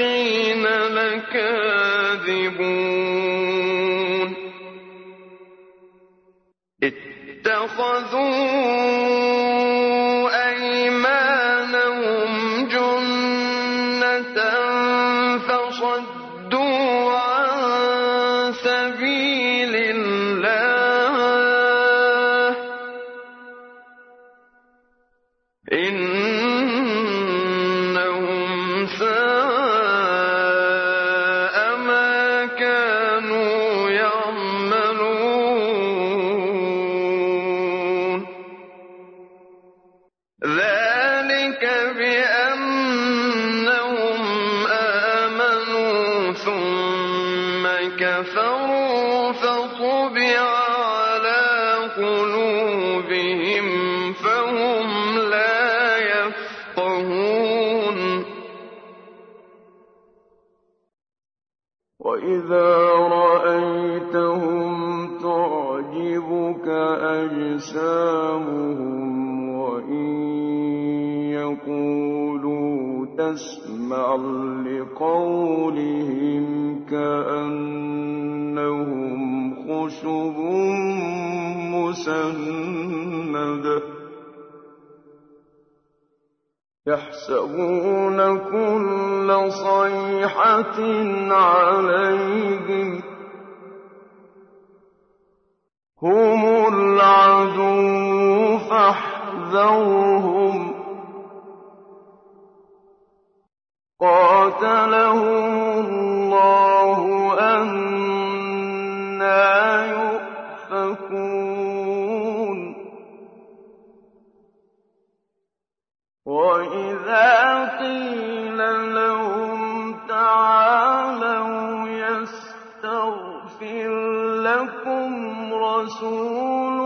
المنافقين لكاذبون؟ اتخذوا أيمانهم سبيل تسمع لقولهم كأنهم خشب مسندة يحسبون كل صيحة عليهم هم العدو فاحذرهم. قاتلهم الله أنا يؤفكون وإذا قيل لهم تعالوا يستغفر لكم رسول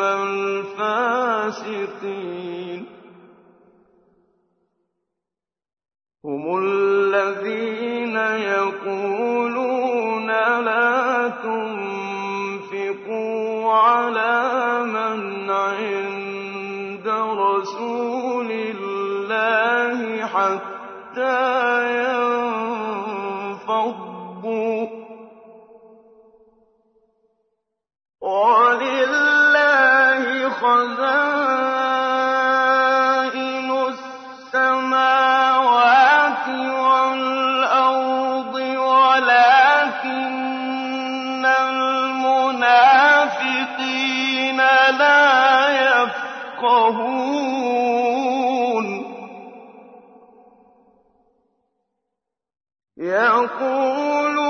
الفاسقين هم الذين يقولون لا تنفقوا على من عند رسول الله حتى ينفضوا. خزائن السماوات والأرض ولكن المنافقين لا يفقهون. يقولون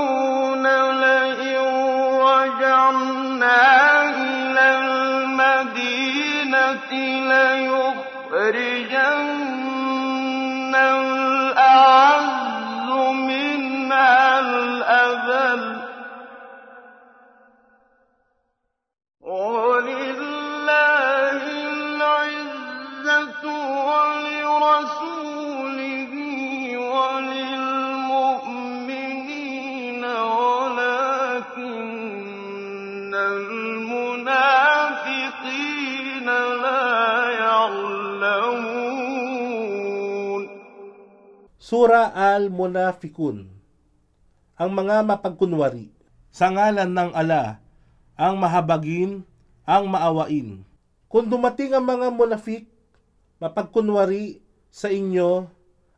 Sura al-Munafikun Ang mga mapagkunwari Sa ngalan ng ala, ang mahabagin, ang maawain. Kung dumating ang mga munafik, mapagkunwari sa inyo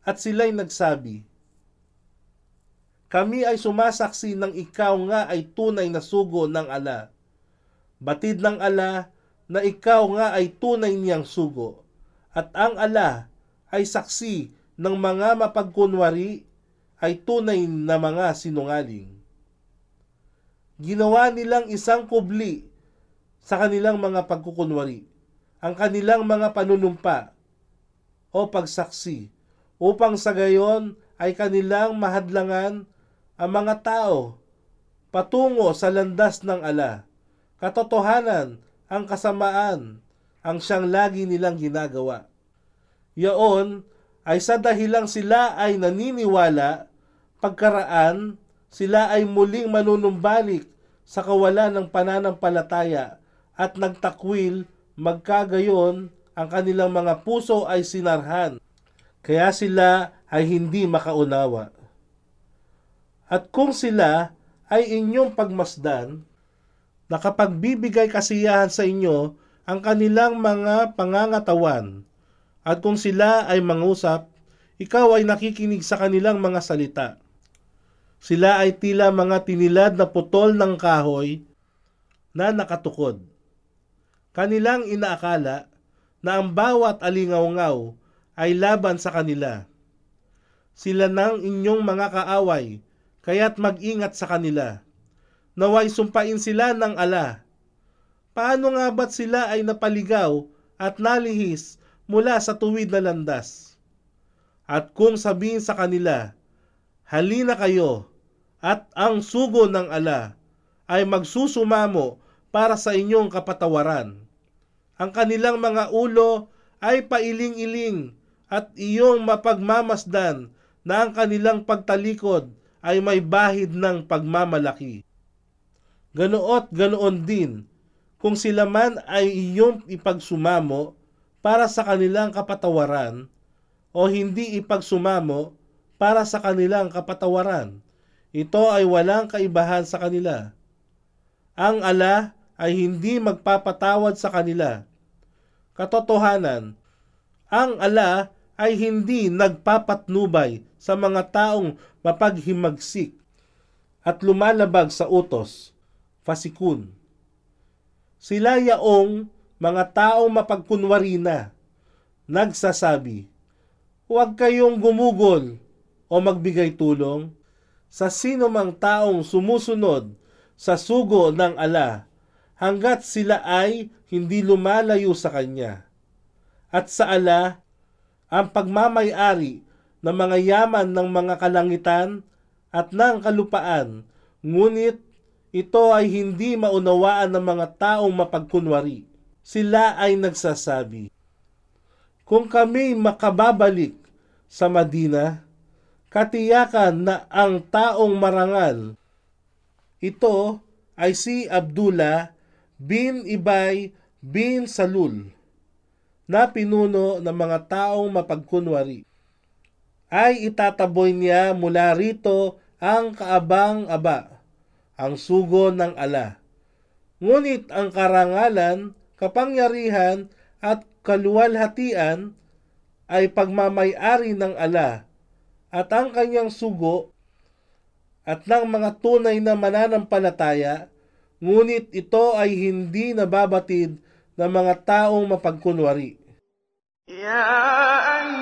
at sila'y nagsabi, Kami ay sumasaksi ng ikaw nga ay tunay na sugo ng ala. Batid ng ala na ikaw nga ay tunay niyang sugo. At ang ala ay saksi ng mga mapagkunwari ay tunay na mga sinungaling. Ginawa nilang isang kubli sa kanilang mga pagkukunwari, ang kanilang mga panunumpa o pagsaksi, upang sa gayon ay kanilang mahadlangan ang mga tao patungo sa landas ng ala. Katotohanan, ang kasamaan, ang siyang lagi nilang ginagawa. Yaon ay sa dahilang sila ay naniniwala, pagkaraan, sila ay muling manunumbalik sa kawalan ng pananampalataya at nagtakwil magkagayon ang kanilang mga puso ay sinarhan. Kaya sila ay hindi makaunawa. At kung sila ay inyong pagmasdan, nakapagbibigay kasiyahan sa inyo ang kanilang mga pangangatawan, at kung sila ay mangusap, ikaw ay nakikinig sa kanilang mga salita. Sila ay tila mga tinilad na putol ng kahoy na nakatukod. Kanilang inaakala na ang bawat alingaw-ngaw ay laban sa kanila. Sila nang inyong mga kaaway, kaya't mag-ingat sa kanila. Naway sumpain sila ng ala. Paano nga ba't sila ay napaligaw at nalihis mula sa tuwid na landas? At kung sabihin sa kanila, halina kayo, at ang sugo ng ala ay magsusumamo para sa inyong kapatawaran. Ang kanilang mga ulo ay pailing-iling at iyong mapagmamasdan na ang kanilang pagtalikod ay may bahid ng pagmamalaki. Ganoot ganoon din kung sila man ay iyong ipagsumamo para sa kanilang kapatawaran o hindi ipagsumamo para sa kanilang kapatawaran ito ay walang kaibahan sa kanila. Ang ala ay hindi magpapatawad sa kanila. Katotohanan, ang ala ay hindi nagpapatnubay sa mga taong mapaghimagsik at lumalabag sa utos, fasikun. Sila yaong mga taong mapagkunwari na, nagsasabi, huwag kayong gumugol o magbigay tulong sa sino mang taong sumusunod sa sugo ng ala hanggat sila ay hindi lumalayo sa kanya. At sa ala, ang pagmamayari ng mga yaman ng mga kalangitan at ng kalupaan, ngunit ito ay hindi maunawaan ng mga taong mapagkunwari. Sila ay nagsasabi, Kung kami makababalik sa Madina, katiyakan na ang taong marangal. Ito ay si Abdullah bin Ibay bin Salul na pinuno ng mga taong mapagkunwari. Ay itataboy niya mula rito ang kaabang-aba, ang sugo ng ala. Ngunit ang karangalan, kapangyarihan at kaluwalhatian ay pagmamayari ng ala at ang kanyang sugo at ng mga tunay na mananampalataya, ngunit ito ay hindi nababatid ng mga taong mapagkunwari. Ya ayyuhallazina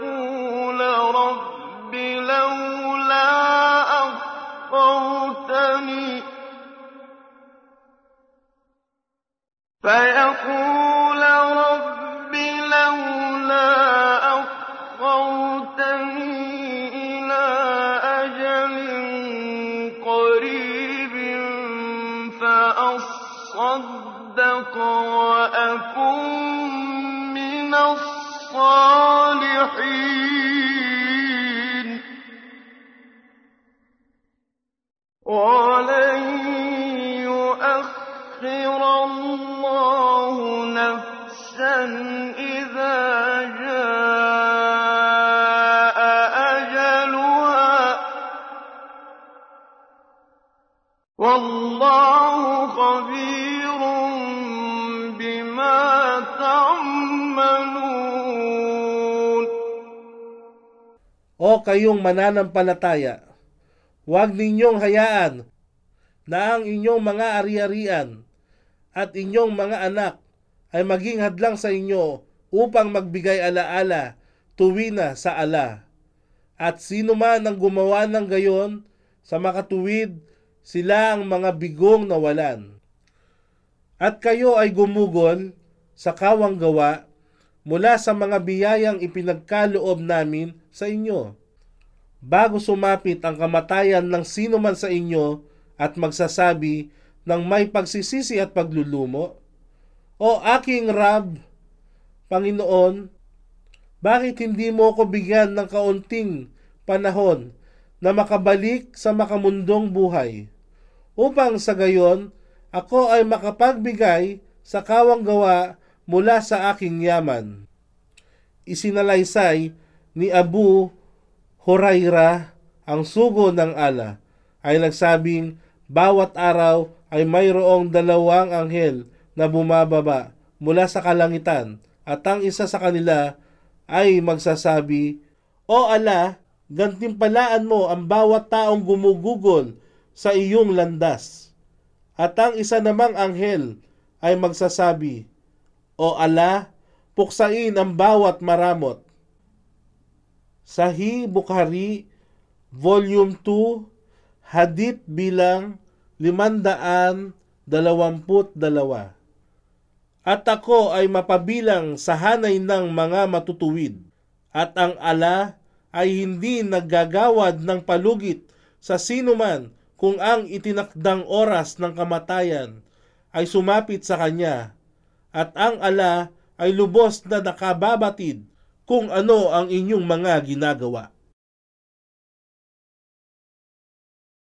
فيقول رب لولا أخرتني الصالحين O kayong mananampalataya, huwag ninyong hayaan na ang inyong mga ari-arian at inyong mga anak ay maging hadlang sa inyo upang magbigay alaala tuwi na sa ala. At sino man ang gumawa ng gayon sa makatuwid, sila ang mga bigong nawalan. At kayo ay gumugol sa kawang gawa mula sa mga biyayang ipinagkaloob namin sa inyo. Bago sumapit ang kamatayan ng sino man sa inyo at magsasabi ng may pagsisisi at paglulumo, O aking Rab, Panginoon, bakit hindi mo ko bigyan ng kaunting panahon na makabalik sa makamundong buhay, upang sa gayon ako ay makapagbigay sa kawang gawa mula sa aking yaman. Isinalaysay ni Abu Huraira ang sugo ng ala ay nagsabing bawat araw ay mayroong dalawang anghel na bumababa mula sa kalangitan at ang isa sa kanila ay magsasabi, O ala, gantimpalaan mo ang bawat taong gumugugol sa iyong landas. At ang isa namang anghel ay magsasabi, O ala, puksain ang bawat maramot. Sahih Bukhari, Volume 2, Hadith bilang 522. At ako ay mapabilang sa hanay ng mga matutuwid, at ang ala ay hindi naggagawad ng palugit sa sinuman kung ang itinakdang oras ng kamatayan ay sumapit sa kanya, at ang ala ay lubos na nakababatid kung ano ang inyong mga ginagawa.